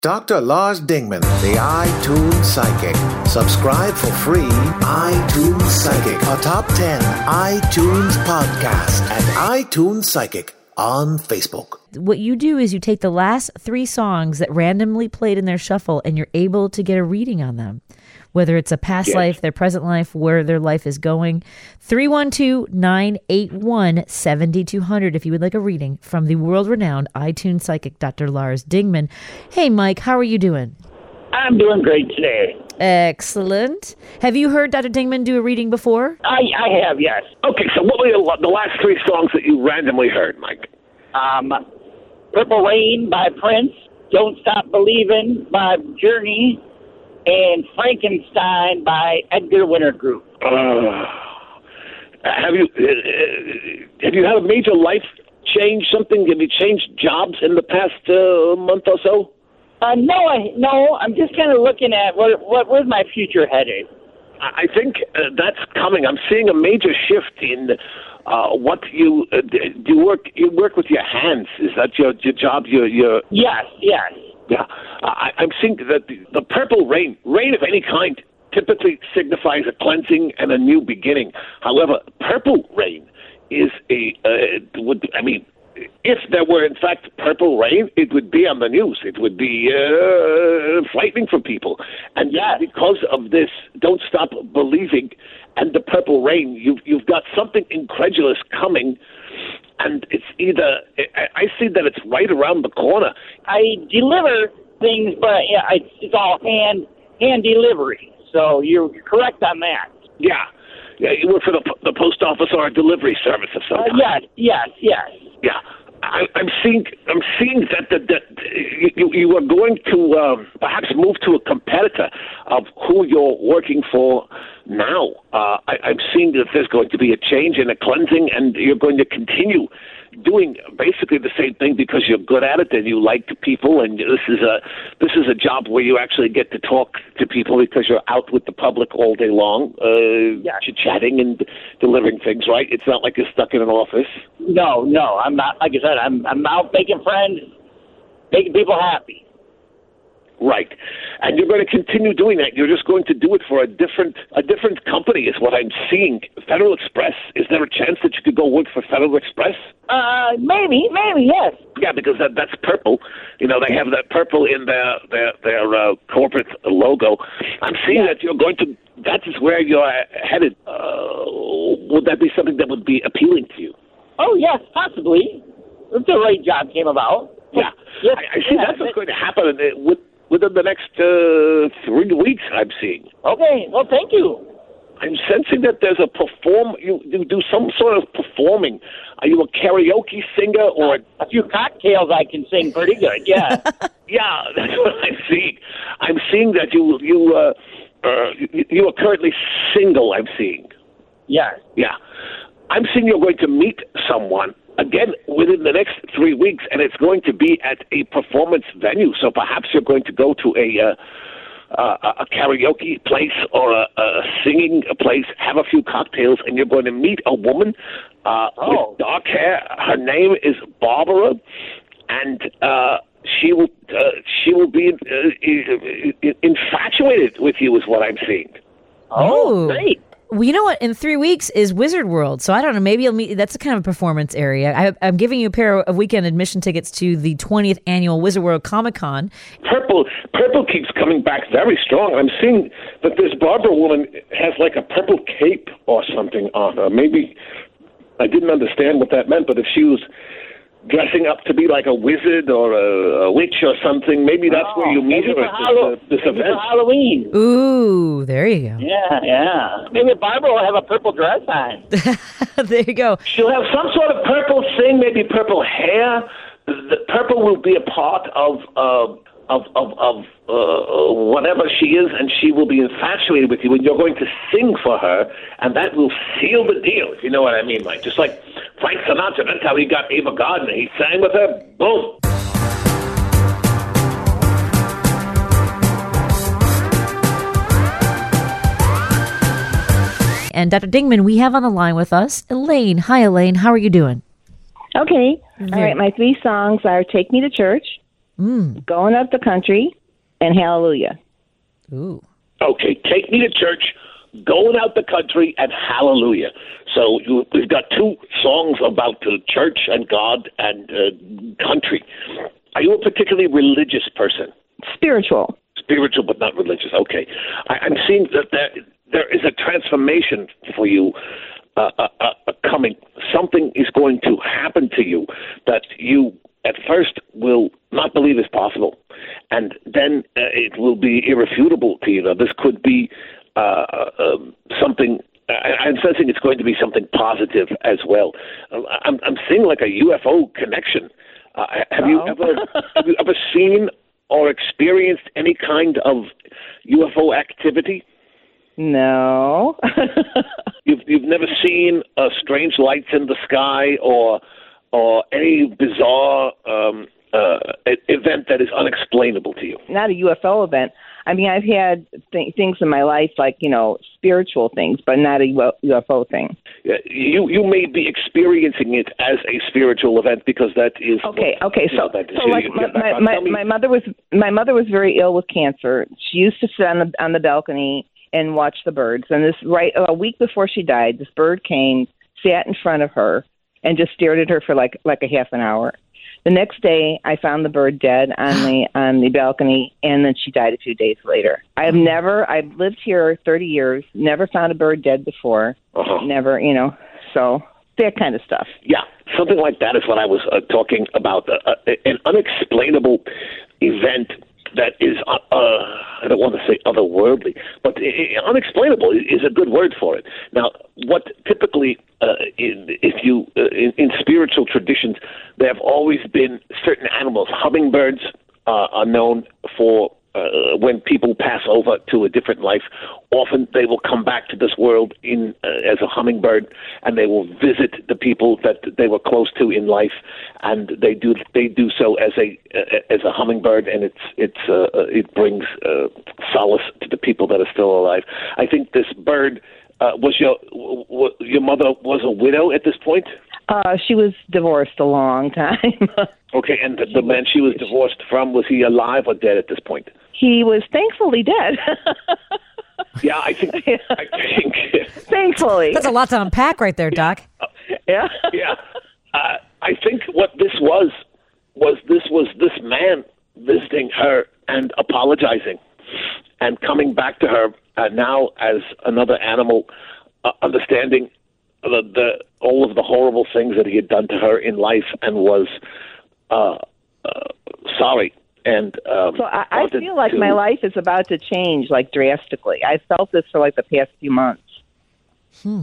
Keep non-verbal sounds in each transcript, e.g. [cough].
Dr. Lars Dingman, the iTunes Psychic. Subscribe for free. iTunes Psychic, a top 10 iTunes podcast at iTunes Psychic on Facebook. What you do is you take the last three songs that randomly played in their shuffle and you're able to get a reading on them whether it's a past Yes. life, their present life, where their life is going. 312 981 7200 if you would like a reading from the world renowned iTunes psychic Dr. Lars Dingman. Hey, Mike, how are you doing? I'm doing great today. Excellent. Have you heard Dr. Dingman do a reading before? I, I have, yes. Okay, so what were the, the last three songs that you randomly heard, Mike? Um, Purple Rain by Prince, Don't Stop Believing by Journey, and Frankenstein by Edgar Winter Group. Uh, have you uh, uh, have you had a major life change? Something? Have you changed jobs in the past uh, month or so? Uh, no, I, no, I'm just kind of looking at what, what, where's my future headed? I I think uh, that's coming. I'm seeing a major shift in uh, what you uh, do. You work you work with your hands. Is that your your job? Your your Yes, yes. Yeah. I, I'm seeing that the, the purple rain, rain of any kind, typically signifies a cleansing and a new beginning. However, purple rain is a uh, would I mean. If there were in fact purple rain, it would be on the news. It would be uh, frightening for people. And yeah, because of this, don't stop believing, and the purple rain, you've you've got something incredulous coming, and it's either I, I see that it's right around the corner. I deliver things, but yeah, it's, it's all hand hand delivery. So you're correct on that. Yeah. Yeah, you work for the, the post office or a delivery service of some Uh, kind. yes, yes, yes. Yeah. I, I'm seeing. I'm seeing that that, that you, you are going to um, perhaps move to a competitor of who you're working for now. Uh, I, I'm seeing that there's going to be a change and a cleansing, and you're going to continue doing basically the same thing because you're good at it and you like people. And this is a this is a job where you actually get to talk to people because you're out with the public all day long, uh, Yeah. chatting and delivering things. Right? It's not like you're stuck in an office. No, no, I'm not. Like I said, I'm I'm out making friends, making people happy. Right. And you're going to continue doing that. You're just going to do it for a different a different company is what I'm seeing. Federal Express. Is there a chance that you could go work for Federal Express? Uh, maybe, maybe, yes. Yeah, because that that's purple. You know, they have that purple in their their their uh, corporate logo. I'm seeing that you're going to that is where you're headed. Uh, would that be something that would be appealing to you? Oh, yes, possibly. If the right job came about. Yeah. Yes, I, I see yeah, that's what's going to happen with, within the next uh, three weeks, I'm seeing. Okay, well, thank you. I'm sensing that there's a perform. You, you do some sort of performing. Are you a karaoke singer or? A, A few cocktails I can sing pretty good, yeah. [laughs] yeah, [laughs] that's what I'm seeing. I'm seeing that you you uh, uh, you, you are currently single. I'm seeing. Yeah. Yeah, I'm seeing you're going to meet someone again within the next three weeks, and it's going to be at a performance venue. So perhaps you're going to go to a. Uh, uh, a karaoke place or a, a singing place, have a few cocktails, and you're going to meet a woman uh, Oh. with dark hair. Her name is Barbara, and uh, she will uh, she will be uh, infatuated with you, is what I'm seeing. Oh, Ooh. great. Well, you know what? In three weeks is Wizard World, so I don't know. Maybe you'll meet. That's a kind of a performance area. I, I'm giving you a pair of weekend admission tickets to the 20th annual Wizard World Comic Con. purple purple keeps coming back very strong. I'm seeing that this Barbara woman has like a purple cape or something on her. Maybe I didn't understand what that meant, but if she was dressing up to be like a wizard or a, a witch or something, maybe that's where you meet Maybe her at Hallow- this, uh, this maybe for event. Halloween. Ooh, there you go. Yeah, yeah. Maybe Barbara will have a purple dress on. [laughs] there you go. She'll have some sort of purple thing, maybe purple hair. The purple will be a part of uh, of of, of uh, whatever she is, and she will be infatuated with you, and you're going to sing for her, and that will seal the deal. If you know what I mean, like just like Frank Sinatra. That's how he got Ava Gardner. He sang with her. Boom. And Dr. Dingman, we have on the line with us Elaine. Hi, Elaine. How are you doing? Okay. All right. My three songs are Take Me to Church, Going Up the Country and Hallelujah. Ooh. Okay, take me to church, going out the country, and hallelujah. So you, we've got two songs about the church and God and uh, country. Are you a particularly religious person? Spiritual. Spiritual, but not religious. Okay, I, I'm seeing that there there is a transformation for you. Uh, uh, uh, uh, coming, something is going to happen to you that you at first will not believe is possible, and then uh, it will be irrefutable. Now, this could be uh, uh, um, something. I, I'm sensing it's going to be something positive as well. Um, I'm, I'm seeing like a UFO connection. Uh, have you ever [laughs] have you ever seen or experienced any kind of UFO activity? No. [laughs] You've you've never seen uh, strange lights in the sky or or any bizarre um, uh, event that is unexplainable to you. Not a UFO event. I mean, I've had th- things in my life like, you know, spiritual things, but not a UFO thing. Uh, You you may be experiencing it as a spiritual event because that is Okay, what- okay. So, know, so like my, my, my, my mother was my mother was very ill with cancer. She used to sit on the on the balcony and watch the birds. And this right a week before she died, this bird came, sat in front of her, and just stared at her for like like a half an hour. The next day, I found the bird dead on the [gasps] on the balcony, and then she died a few days later. I have never. I've lived here 30 years. Never found a bird dead before. Uh-huh. Never, you know. So that kind of stuff. Yeah, something like that is what I was uh, talking about. Uh, uh, an unexplainable event that is, uh, uh, I don't want to say otherworldly, but uh, unexplainable is a good word for it. Now, what typically, uh, if you, uh, in, in spiritual traditions, there have always been certain animals. Hummingbirds uh, are known for uh, when people pass over to a different life, often they will come back to this world in uh, as a hummingbird, and they will visit the people that they were close to in life, and they do they do so as a uh, as a hummingbird, and it's it's it brings solace to the people that are still alive. I think this bird. Uh, was your w- w- your mother was a widow at this point? Uh, she was divorced a long time. [laughs] Okay, and the, the man she was divorced from was he alive or dead at this point? he was thankfully dead. [laughs] Yeah, I think [laughs] I think thankfully. That's a lot to unpack right there, Doc. yeah. yeah. Uh, I think what this was was this was this man visiting her and apologizing and coming back to her uh, now as another animal, uh, understanding the, the all of the horrible things that he had done to her in life and was uh, uh, sorry. And um, So I, I feel like to- my life is about to change like drastically. I felt this for like the past few months.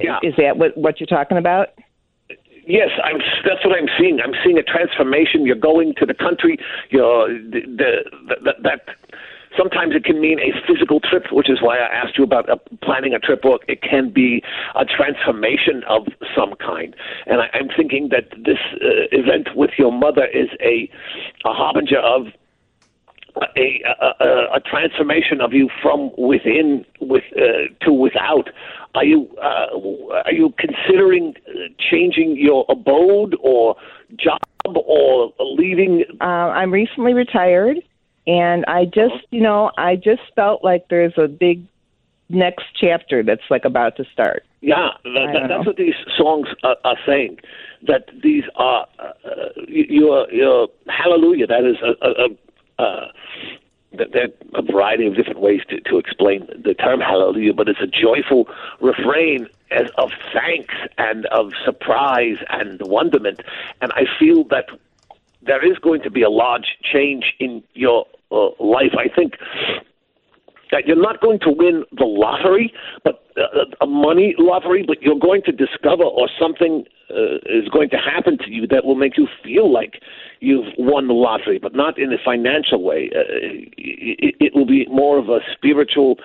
Yeah. Is that what what you're talking about? Yes, I'm, that's what I'm seeing. I'm seeing a transformation. You're going to the country. You're the, the, the that. Sometimes it can mean a physical trip, which is why I asked you about uh, planning a trip. Or it can be a transformation of some kind. And I, I'm thinking that this uh, event with your mother is a a harbinger of a, a, a, a transformation of you from within with uh, to without. Are you uh, are you considering changing your abode or job or leaving? Uh, I'm recently retired, and I just you know I just felt like there's a big next chapter that's like about to start. Yeah, that, that, that's know. what these songs are, are saying. That these are uh, your your hallelujah. That is a. a, a uh, that there are a variety of different ways to, to explain the term hallelujah, but it's a joyful refrain as, of thanks and of surprise and wonderment. And I feel that there is going to be a large change in your uh, life. I think that you're not going to win the lottery, but uh, a money lottery, but you're going to discover or something uh, is going to happen to you that will make you feel like you've won the lottery, but not in a financial way. Uh, it, it will be more of a spiritual,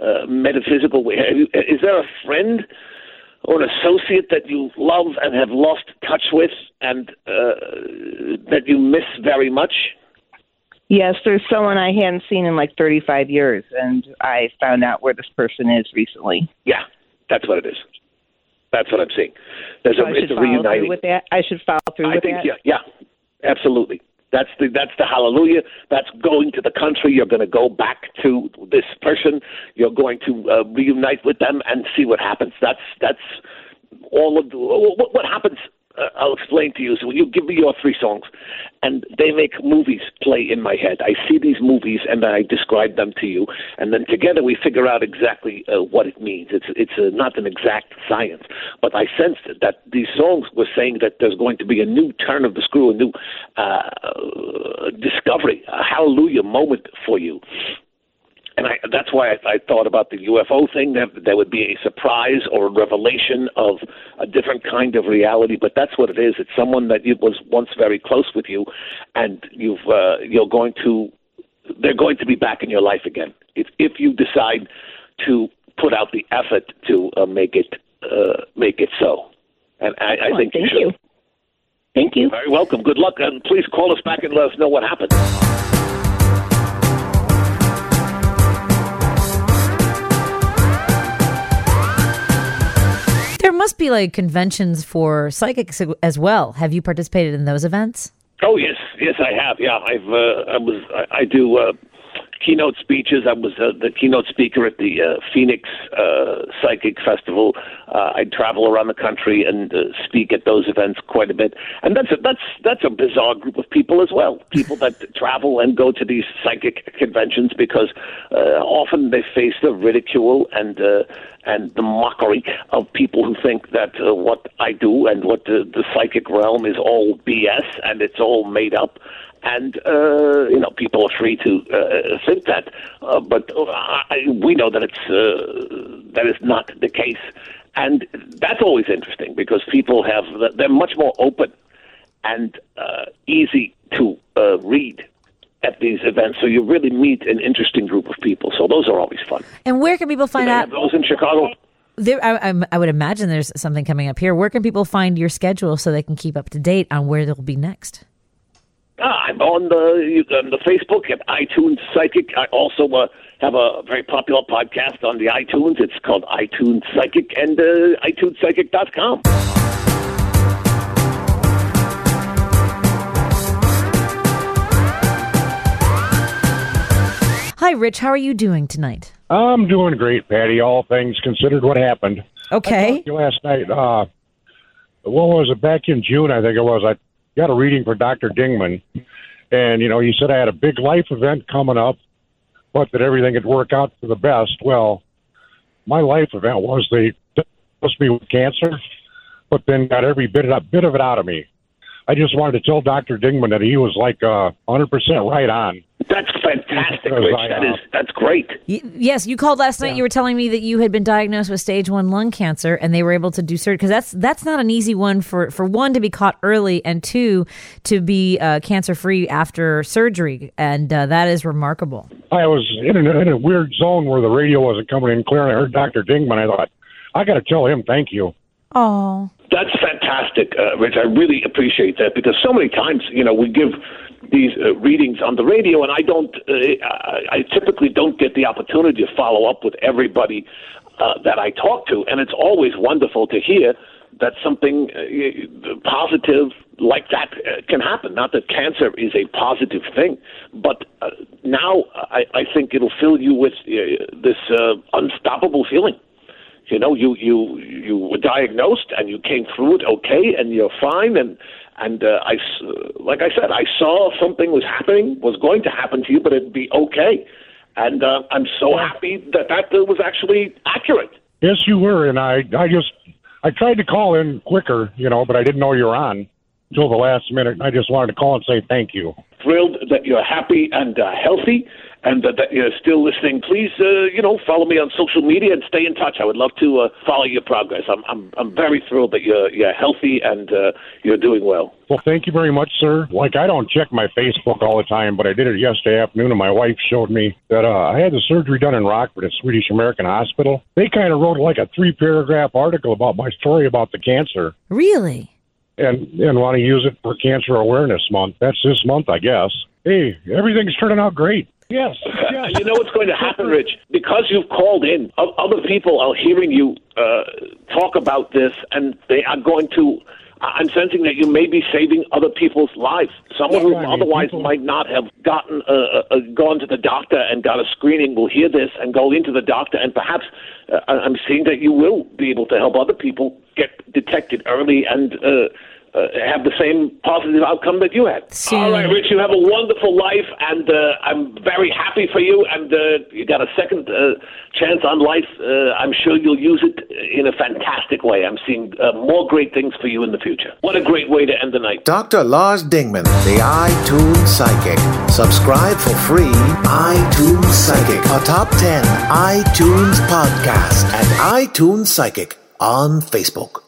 uh, metaphysical way. Is there a friend? Or an associate that you love and have lost touch with, and uh, that you miss very much. Yes, there's someone I hadn't seen in like 35 years, and I found out where this person is recently. Yeah, that's what it is. That's what I'm seeing. There's So a, I it's should a follow through reuniting. with that. I should follow through with that. I with think that. yeah, yeah, absolutely. That's the that's the hallelujah. That's going to the country. You're going to go back to this person. You're going to uh, reunite with them and see what happens. That's that's all of the, what, what happens uh, I'll explain to you. So you give me your three songs, and they make movies play in my head. I see these movies and I describe them to you, and then together we figure out exactly uh, what it means. It's it's uh, not an exact science, but I sensed that these songs were saying that there's going to be a new turn of the screw, a new uh, discovery, a hallelujah moment for you and I, that's why I, I thought about the UFO thing. That there would be a surprise or a revelation of a different kind of reality. But that's what it is. It's someone that was once very close with you, and you've uh, you're going to they're going to be back in your life again if if you decide to put out the effort to uh, make it uh, make it so. And I, I think thank you should. you. Thank you. Very welcome. Good luck, and please call us back and let us know what happened. Must be like conventions for psychics as well. Have you participated in those events? Oh yes, yes I have. Yeah, I've uh, I was I, I do uh, keynote speeches. I was uh, the keynote speaker at the uh, Phoenix uh, Psychic Festival. Uh, I travel around the country and uh, speak at those events quite a bit. And that's a, that's that's a bizarre group of people as well. People that [laughs] travel and go to these psychic conventions because uh, often they face the ridicule and uh, and the mockery of people who think that uh, what I do and what the, the psychic realm is all BS and it's all made up and uh, you know people are free to uh, think that, uh, but I, we know that it's uh, that is not the case, and that's always interesting because people have they're much more open and uh, easy to uh, read at these events. So you really meet an interesting group of people. So those are always fun. And where can people find out? those in Chicago? There, I, I would imagine there's something coming up here. Where can people find your schedule so they can keep up to date on where they'll be next? Ah, I'm on the you- on the Facebook at iTunes Psychic. I also uh, have a very popular podcast on the iTunes. It's called iTunes Psychic and uh, iTuneSpsychic.com. Hi, Rich. How are you doing tonight? I'm doing great, Patty. All things considered, what happened? Okay. talked you last night. Uh, what was it? Back in June, I think it was. I got a reading for Dr. Dingman, and you know, he said I had a big life event coming up, but that everything would work out for the best. Well, my life event was they diagnosed me with cancer, but then got every bit of bit of it out of me. I just wanted to tell Dr. Dingman that he was like uh, 100% right on. That's fantastic, Rich. I, That is that's great. Y- yes, you called last night. You were telling me that you had been diagnosed with stage one lung cancer, and they were able to do surgery because that's that's not an easy one for for one to be caught early, and two to be uh, cancer free after surgery, and uh, that is remarkable. I was in a, in a weird zone where the radio wasn't coming in clear, and I heard Dr. Dingman. I thought, I got to tell him thank you. Oh, That's fantastic, uh, Rich. I really appreciate that because so many times, you know, we give these uh, readings on the radio, and I don't. Uh, I, I typically don't get the opportunity to follow up with everybody uh, that I talk to, and it's always wonderful to hear that something uh, positive like that uh, can happen. Not that cancer is a positive thing, but uh, now I, I think it'll fill you with uh, this uh, unstoppable feeling you know you you you were diagnosed and you came through it okay and you're fine and and uh, I s- like I said I saw something was happening was going to happen to you but it'd be okay and uh, I'm so happy that that uh, was actually accurate Yes, you were, and I I just I tried to call in quicker, you know, but I didn't know you were on until the last minute. and I just wanted to call and say thank you. thrilled that you're happy and uh, healthy and that, that you're still listening please uh, you know follow me on social media and stay in touch I would love to uh, follow your progress I'm I'm I'm very thrilled that you're you're healthy and uh, you're doing well Well, thank you very much, sir. Like I don't check my Facebook all the time, but I did it yesterday afternoon, and my wife showed me that uh, I had the surgery done in Rockford at Swedish American Hospital. They kind of wrote like a three paragraph article about my story about the cancer. really? and and want to use it for Cancer Awareness Month. That's this month, I guess. Hey, everything's turning out great. Yes. [laughs] Yeah, you know what's going to happen, Rich? Because you've called in, other people are hearing you uh, talk about this, and they are going to I'm sensing that you may be saving other people's lives. Someone Yeah, who mean, otherwise people- might not have gotten uh, uh, gone to the doctor and got a screening will hear this and go into the doctor, and perhaps uh, I'm seeing that you will be able to help other people get detected early and. Uh, uh, have the same positive outcome that you had. Soon. All right, Rich, you have a wonderful life, and uh, I'm very happy for you. And uh, you got a second uh, chance on life. Uh, I'm sure you'll use it in a fantastic way. I'm seeing uh, more great things for you in the future. What a great way to end the night. Dr. Lars Dingman, the iTunes Psychic. Subscribe for free. iTunes Psychic, a top 10 iTunes podcast at iTunes Psychic on Facebook.